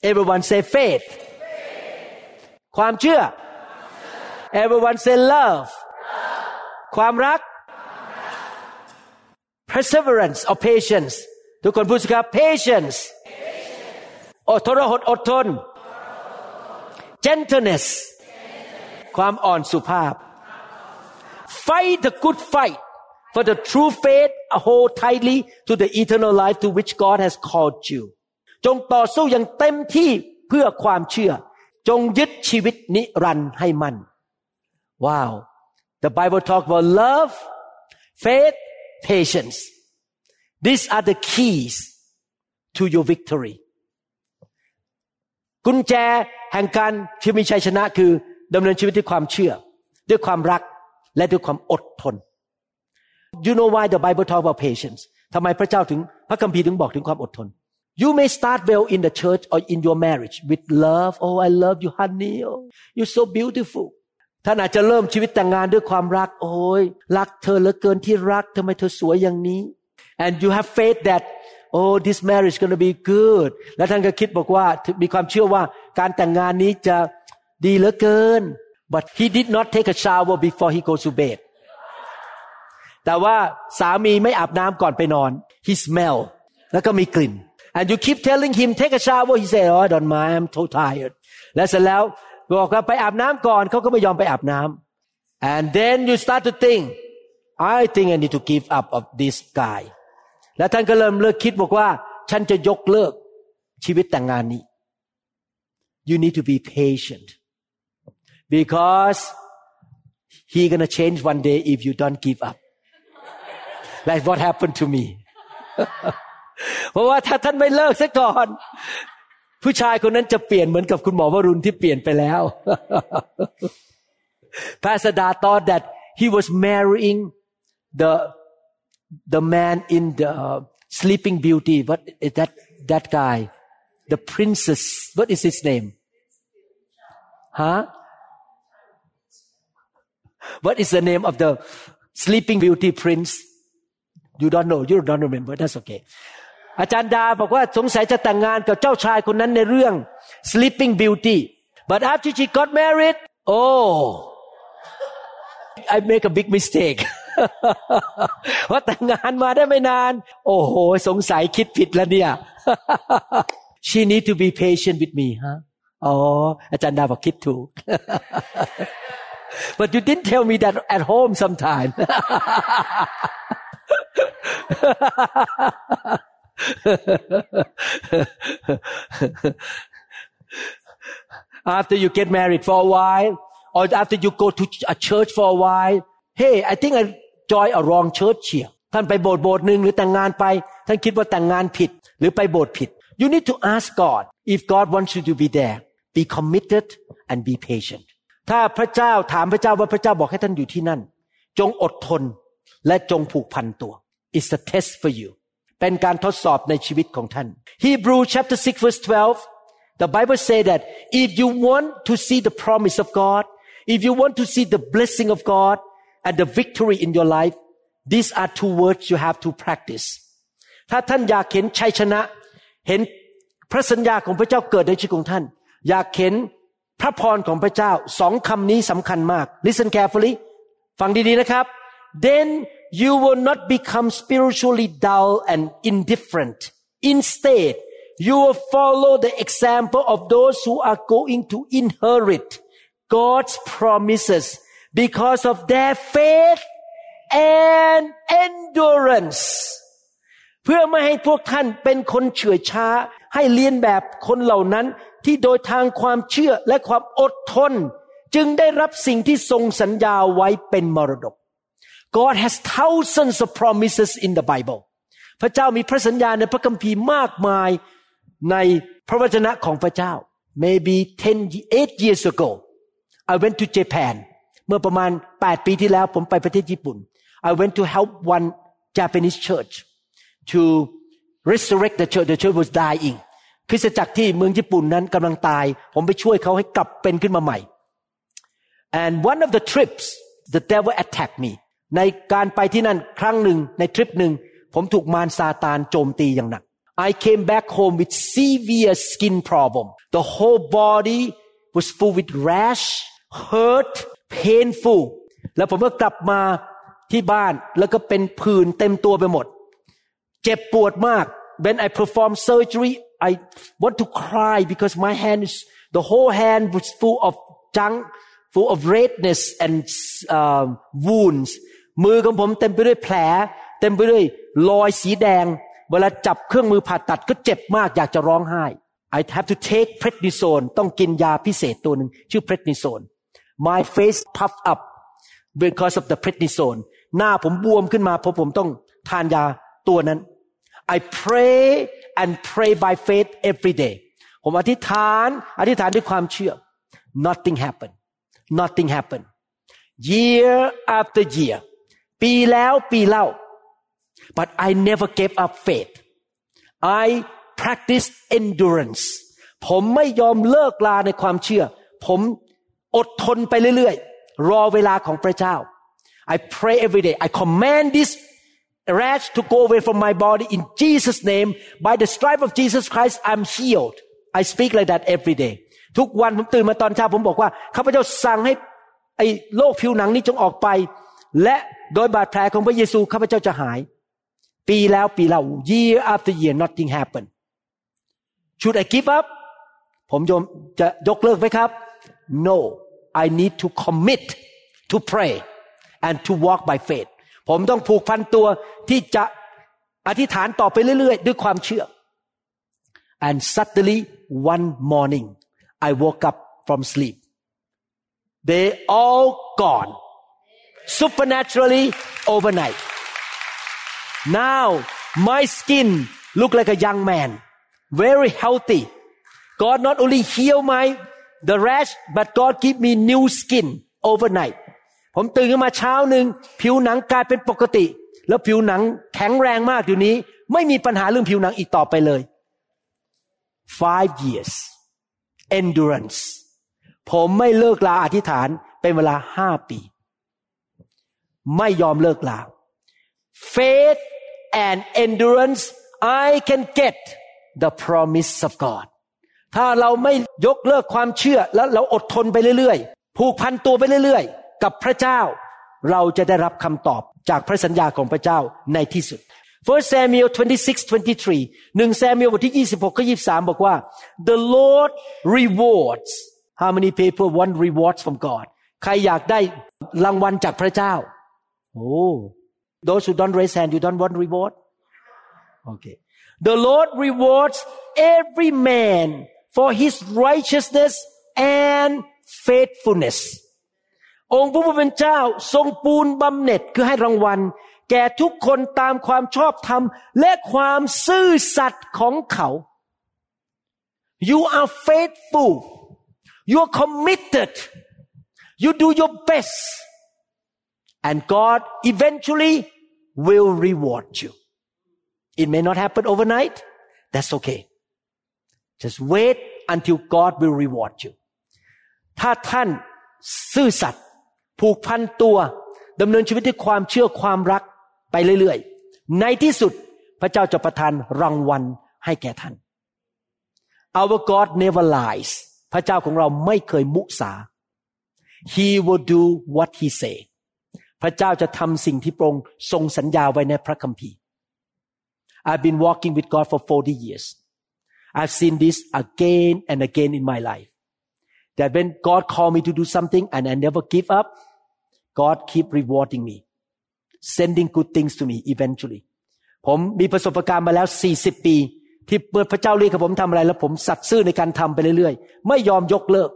everyone say faith ความเชื่อ everyone say love ความรัก perseverance or patience ทุกคนพูดสิครับ patience อดทนอดอดทน gentleness ความอ่อนสุภาพ fight the good fight for the true faith hold tightly to the eternal life to which God has called you จงต่อสู้อย่างเต็มที่เพื่อความเชื่อ จงยึดชีวิตนิรันดร์ให้มัน Wow the Bible talk about love faith patience these are the keys to your victory กุญแจแห่งการที่มีชัยชนะคือดำเนินชีวิตด้วยความเชื่อ ด้วยความรักและด้วยความอดทน You know why the Bible talk about patience ทำไมพระเจ้าถึงพระคัมภีร์ถึงบอกถึงความอดทน You may start well in the church or in your marriage with love oh I love you honey oh you're so beautiful ท่านอาจจะเริ่มชีวิตแต่งงานด้วยความรัก โอ้ยรักเธอเหลือเกินที่รักทำไมเธอสวยอย่างนี้ and you have faith that oh this marriage gonna be good และท่านก็คิดบอกว่ามีความเชื่อว่าการแต่งงานนี้จะดีเหลือเกิน but he did not take a shower before he goes to bed แต่ว่าสามีไม่อาบน้ำก่อนไปนอน he smell แล้วก็มีกลิ่น and you keep telling him take a shower he say oh I don't mind I'm so tired และเสร็จแล้วบอกว่าไปอาบน้ำก่อนเขาก็ไม่ยอมไปอาบน้ำ and then you start to think I think I need to give up of this guy และท่านก็เริ่มเลิกคิดบอกว่า ฉันจะยกเลิกชีวิตแต่งงานนี้ you need to be patient because he gonna change one day if you don't give up like what happened to me (laughs) (laughs) เพราะว่าถ้าท่านไม่เลิกซะก่อน ผู้ชายคนนั้นจะเปลี่ยนเหมือนกับคุณหมอวรุณที่เปลี่ยนไปแล้ว (laughs) Pastor Da thought that he was marrying the the man in the uh, Sleeping Beauty. What is that that guy? The princess. What is his name? Huh? What is the name of the Sleeping Beauty prince? You don't know. You don't remember. That's okay. อาจารย์ดาบอกว่าสงสัยจะแต่งงานกับเจ้าชายคนนั้นในเรื่อง Sleeping Beauty but after she got married oh I make a big mistake ว่าแต่งงานมาได้ไม่นาน โอ้โห สงสัยคิดผิดแล้วเนี่ย she need to be patient with me ฮะอ๋ออาจารย์ดาบอกคิดถูก but you didn't tell me that at home sometime (laughs) after you get married for a while or after you go to a church for a while hey I think I join a wrong church here ท่านไปโบสถ์โบสถ์หนึ่งหรือแต่งงานไป ท่านคิดว่าแต่งงานผิด หรือไปโบสถ์ผิด you need to ask God if God wants you to be there be committed and be patient ถ้าพระเจ้าถามพระเจ้าว่าพระเจ้าบอกให้ท่านอยู่ที่นั่น จงอดทนและจงผูกพันตัว it's a test for you เป็นการทดสอบในชีวิตของท่าน Hebrew chapter 6 verse 12 the Bible say that if you want to see the promise of God if you want to see the blessing of God and the victory in your life these are two words you have to practice ถ้าท่านอยากเห็นชัยชนะ เห็นพระสัญญาของพระเจ้าเกิดในชีวิตของท่าน อยากเห็นพระพรของพระเจ้าสองคำนี้สำคัญมาก listen carefully ฟังดีๆนะครับ then you will not become spiritually dull and indifferent. Instead, you will follow the example of those who are going to inherit God's promises because of their faith and endurance. เพื่อไม่ให้พวกท่านเป็นคนเฉื่อยช้า ให้เลียนแบบคนเหล่านั้นที่โดยทางความเชื่อและความอดทน จึงได้รับสิ่งที่ทรงสัญญาไว้เป็นมรดก God has thousands of promises in the Bible พระเจ้ามีพระสัญญาในพระคัมภีร์มากมายในพระวจนะของพระเจ้า maybe 10 8 years ago I went to Japan เมื่อประมาณ 8 ปีที่แล้วผมไปประเทศญี่ปุ่น I went to help one Japanese church to resurrect the church the church was dying คริสตจักรที่เมืองญี่ปุ่นนั้นกำลังตาย ผมไปช่วยเขาให้กลับเป็นขึ้นมาใหม่ and one of the trips the devil attacked me ในการไปที่นั่นครั้งหนึ่งในทริปหนึ่ง ผมถูกมารซาตานโจมตีอย่างหนัก I came back home with severe skin problem the whole body was full with rash hurt painful แล้วผมก็กลับมาที่บ้านแล้วก็เป็นผื่นเต็มตัวไปหมด เจ็บปวดมาก when I perform surgery I want to cry because my hand is the whole hand was full of junk full of redness and uh, wounds มือของผมเต็มไปด้วยแผล เต็มไปด้วยรอยสีแดง เวลาจับเครื่องมือผ่าตัดก็เจ็บมากอยากจะร้องไห้ I have to take prednisone ต้องกินยาพิเศษตัวหนึ่งชื่อ prednisone my face puffed up because of the prednisone หน้าผมบวมขึ้นมาเพราะผมต้องทานยาตัวนั้น I pray and pray by faith every day ผมอธิษฐาน อธิษฐานด้วยความเชื่อ nothing happened nothing happened year after year ปีแล้วปีเล่า but I never gave up faith I practice endurance ผมไม่ยอมเลิกลาในความเชื่อ ผมอดทนไปเรื่อยๆ รอเวลาของพระเจ้า I pray every day I command this rash to go away from my body in Jesus name by the stripe of Jesus Christ I'm healed I speak like that every day ทุกวันผมตื่นมาตอนเช้าผมบอกว่าข้าพเจ้าสั่งให้ไอ้โรคผิวหนังนี้จงออกไป และ โดยบาดแผลของพระเยซูข้าพเจ้าจะหาย ปีแล้วปีเล่า year after year nothing happen should I give up ผมยมจะยกเลิกไหมครับ no I need to commit to pray and to walk by faith ผมต้องผูกพันตัวที่จะอธิษฐานต่อไปเรื่อย ๆ ด้วยความเชื่อ and suddenly one morning I woke up from sleep they all gone supernaturally overnight now my skin look like a young man very healthy God not only heal my the rash but God give me new skin overnight ผมตื่นขึ้นมาเช้าหนึ่งผิวหนังกลายเป็นปกติ แล้วผิวหนังแข็งแรงมากอยู่นี้ ไม่มีปัญหาเรื่องผิวหนังอีกต่อไปเลย five years endurance ผมไม่เลิกลาอธิษฐานเป็นเวลาห้าปี ไม่ยอมเลิกลา faith and endurance I can get the promise of God ถ้าเราไม่ยกเลิกความเชื่อแล้วเราอดทนไปเรื่อยๆ ผูกพันตัวไปเรื่อยๆ กับพระเจ้า เราจะได้รับคำตอบจากพระสัญญาของพระเจ้าในที่สุด 1 Samuel 26 23หนึ่งแซมิเอลบทที่ 26ข้อ23 บอกว่า the Lord rewards how many people want rewards from God ใครอยากได้รางวัลจากพระเจ้า โอ้ those who don't raise hand you don't want reward okay the Lord rewards every man for his righteousness and faithfulness องค์พระผู้เป็นเจ้าทรงปูนบำเหน็จคือให้รางวัล แก่ทุกคนตามความชอบธรรม และความซื่อสัตย์ของเขา you are faithful you are committed you do your best and God eventually will reward you it may not happen overnight that's okay just wait until God will reward you ถ้าท่านซื่อสัตย์ผูกพันตัวดำเนินชีวิตด้วยความเชื่อความรักไปเรื่อยๆ ในที่สุดพระเจ้าจะประทานรางวัลให้แก่ท่าน Our God never lies พระเจ้าของเราไม่เคยมุสา He will do what He say พระเจ้าจะทำสิ่งที่พระองค์ทรงสัญญาไว้ในพระคัมภีร์ I've been walking with God for 40 years I've seen this again and again in my life that when God called me to do something and I never give up God keep rewarding me sending good things to me eventually ผมมีประสบการณ์มาแล้ว 40 ปี ที่เมื่อพระเจ้าเรียกผมทำอะไร แล้วผมสัตย์ซื่อในการทำไปเรื่อยๆ ไม่ยอมยกเลิก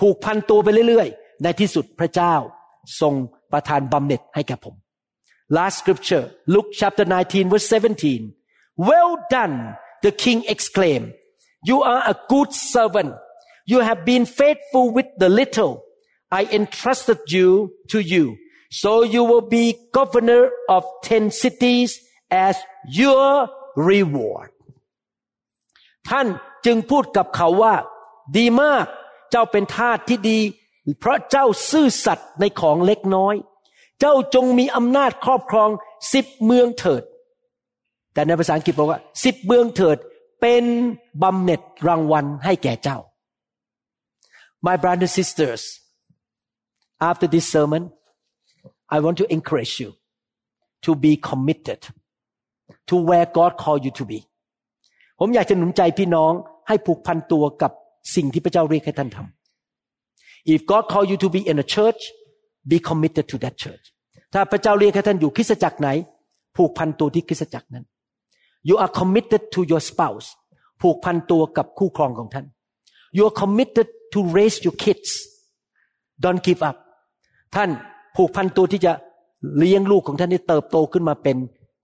ผูกพันตัวไปเรื่อยๆ ในที่สุดพระเจ้าทรง ประทานบำเหน็จให้แก่ผม Last scripture Luke chapter 19 verse 17 Well done the king exclaimed You are a good servant You have been faithful with the little I entrusted you to you so you will be governor of ten cities as your reward ท่านจึงพูดกับเขาว่า ดีมากเจ้าเป็นทาสที่ดี เพราะเจ้าซื่อสัตย์ในของเล็กน้อย เจ้าจงมีอำนาจครอบครองสิบเมืองเถิด แต่ในภาษาอังกฤษบอกว่าสิบเมืองเถิดเป็นบำเหน็จรางวัลให้แก่เจ้า My brothers and sisters after this sermon I want to encourage you to be committed to where God called you to be ผมอยากจะหนุนใจพี่น้องให้ผูกพันตัวกับสิ่งที่พระเจ้าเรียกให้ท่านทำ If God call you to be in a church be committed to that church ถ้าพระเจ้าเรียกให้ท่านอยู่คริสตจักรไหน ผูกพันตัวที่คริสตจักรนั้น You are committed to your spouse ผูกพันตัวกับคู่ครองของท่าน You are committed to raise your kids don't give up ท่านผูกพันตัวที่จะเลี้ยงลูกของท่านให้เติบโตขึ้นมาเป็น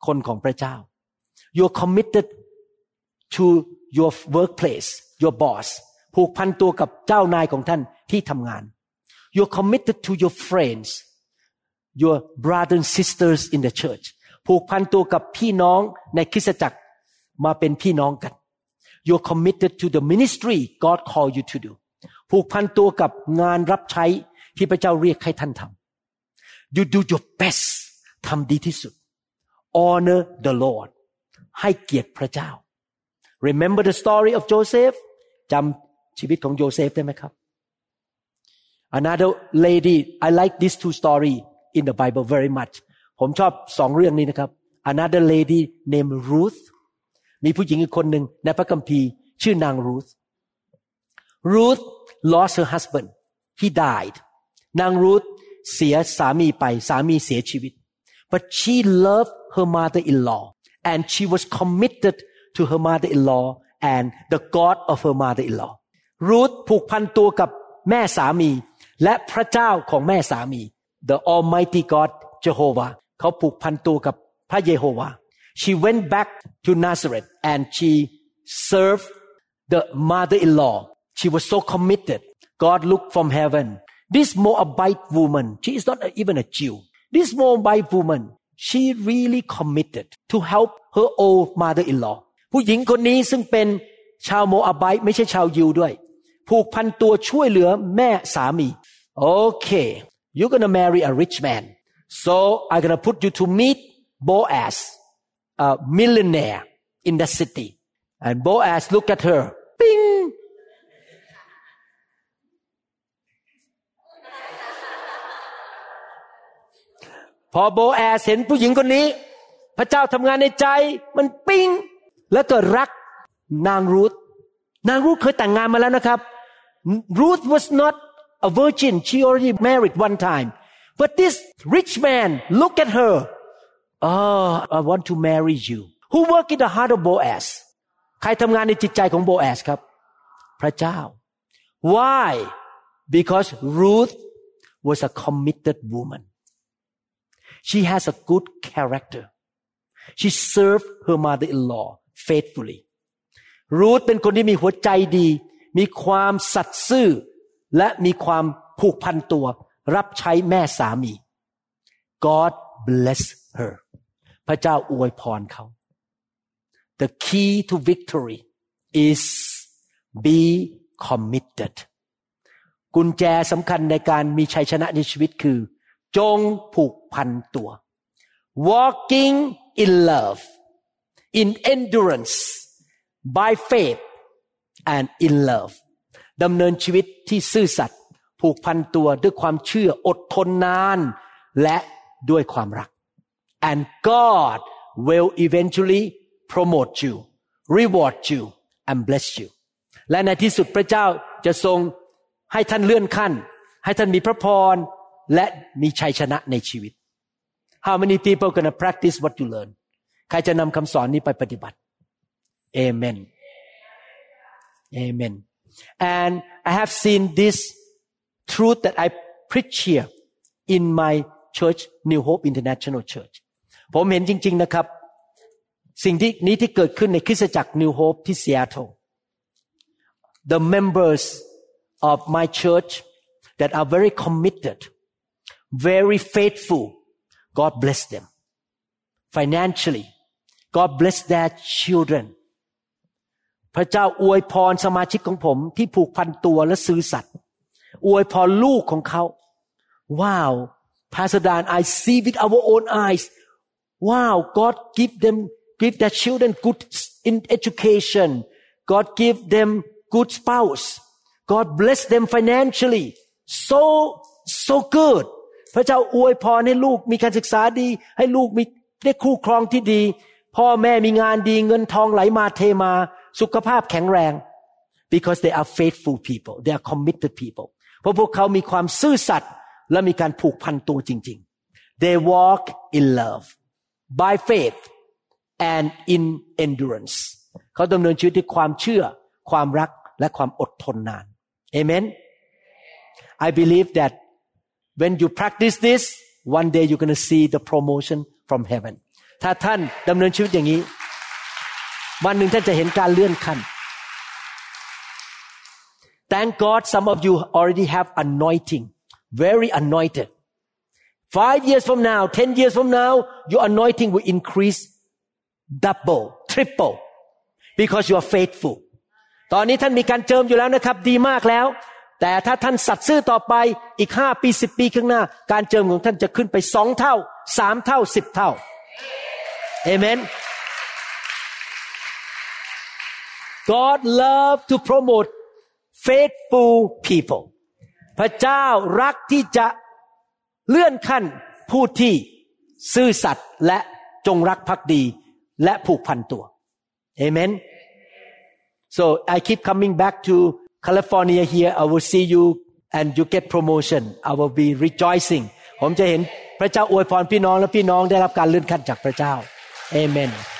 คนของพระเจ้า You are committed to your workplace your boss ผูกพันตัวกับเจ้านายของท่านที่ทำงาน You're committed to your friends your brothers and sisters in the church ผูกพันตัวกับพี่น้องในคริสตจักรมาเป็นพี่น้องกัน You're committed to the ministry God call you to do ผูกพันตัวกับงานรับใช้ที่พระเจ้าเรียกให้ท่านทำ you do your best ทำดีที่สุด honor the Lord ให้เกียรติพระเจ้า remember the story of Joseph จำ ชีวิตของโยเซฟได้ไหมครับ another lady I like these two story in the Bible very much ผมชอบสองเรื่องนี้นะครับ another lady named Ruth มีผู้หญิงอีกคนหนึ่งในพระคัมภีร์ ชื่อนาง Ruth Ruth lost her husband he died นาง Ruth เสียสามีไปสามีเสียชีวิต but she loved her mother-in-law and she was committed to her mother-in-law and the God of her mother-in-law Ruth ผูกพันตัวกับแม่สามี และพระเจ้าของแม่สามี the Almighty God Jehovah เขาผูกพันตัวกับพระเยโฮวา she went back to Nazareth and she served the mother-in-law she was so committed God looked from heaven this Moabite woman she is not even a Jew this Moabite woman she really committed to help her old mother-in-law ผู้หญิงคนนี้ซึ่งเป็นชาวโมอาไบไม่ใช่ชาวยิวด้วย ผูกพันตัวช่วยเหลือแม่สามี okay you're gonna marry a rich man so I'm gonna put you to meet Boaz a millionaire in the city and Boaz look at her Bing พอโบแอสเห็นผู้หญิงคนนี้ พระเจ้าทำงานในใจมันปิ้ง แล้วก็รักนางรูธนางรูธเคยแต่งงานมาแล้วนะครับ Ruth was not a virgin she already married one time but this rich man look at her oh I want to marry you who work in the heart of Boaz ใครทำงานในจิตใจของโบแอสครับ พระเจ้า why because Ruth was a committed woman she has a good character she served her mother-in-law faithfully รูธเป็นคนที่มีหัวใจดี มีความสัตย์ซื่อ และมีความผูกพันตัว รับใช้แม่สามี God bless her พระเจ้าอวยพรเขา The key to victory is be committed กุญแจสำคัญในการมีชัยชนะในชีวิตคือ จงผูกพันตัว walking in love in endurance by faith and in love ดำเนินชีวิตที่ซื่อสัตย์ผูกพันตัวด้วยความเชื่ออดทนนาน และด้วยความรัก and God will eventually promote you reward you and bless you และในที่สุดพระเจ้าจะทรงให้ท่านเลื่อนขั้น ให้ท่านมีพระพร และมีชัยชนะในชีวิต How many people gonna practice what you learn ใครจะนำคำสอนนี้ไปปฏิบัติ Amen Amen and I have seen this truth that I preach here in my church New Hope International Church ผมเห็นจริง ๆนะครับ สิ่งที่นี้ที่เกิดขึ้นในคริสตจักร New Hope ที่ Seattle the members of my church that are very committed very faithful God bless them financially God bless their children พระเจ้าอวยพรสมาชิกของผมที่ผูกพันตัวและซื่อสัตย์อวยพรลูกของเขา Wow Pastor Dan I see with our own eyes Wow God give them give their children good in education God give them good spouse God bless them financially so so good พระเจ้าอวยพรให้ลูกมีการศึกษาดี ให้ลูกมีได้คู่ครองที่ดี พ่อแม่มีงานดีเงินทองไหลมาเทมา สุขภาพแข็งแรง because they are faithful people they are committed people เพราะพวกเขามีความซื่อสัตย์และมีการผูกพันตัวจริง ๆ they walk in love by faith and in endurance เขาดำเนินชีวิตด้วยความเชื่อ ความรักและความอดทนนาน Amen I believe that when you practice this one day you're going to see the promotion from heaven ถ้าท่านดำเนินชีวิตอย่างนี้ วันหนึ่งท่านจะเห็นการเลื่อนขั้น Thank God some of you already have anointing very anointed five years from now ten years from now your anointing will increase double triple because you are faithful ตอนนี้ท่านมีการเจิมอยู่แล้วนะครับ ดีมากแล้ว แต่ถ้าท่านสัตย์ซื่อต่อไปอีกห้าปีสิบปีข้างหน้า การเจิมของท่านจะขึ้นไปสองเท่าสามเท่าสิบเท่าเอเมน God love to promote faithful people พระเจ้ารักที่จะเลื่อนขั้นผู้ที่ซื่อสัตย์และจงรักภักดีและผูกพันตัว Amen so I keep coming back to California here I will see you and you get promotion I will be rejoicing ผมจะเห็นพระเจ้าอวยพรพี่น้องและพี่น้องได้รับการเลื่อนขั้นจากพระเจ้า Amen We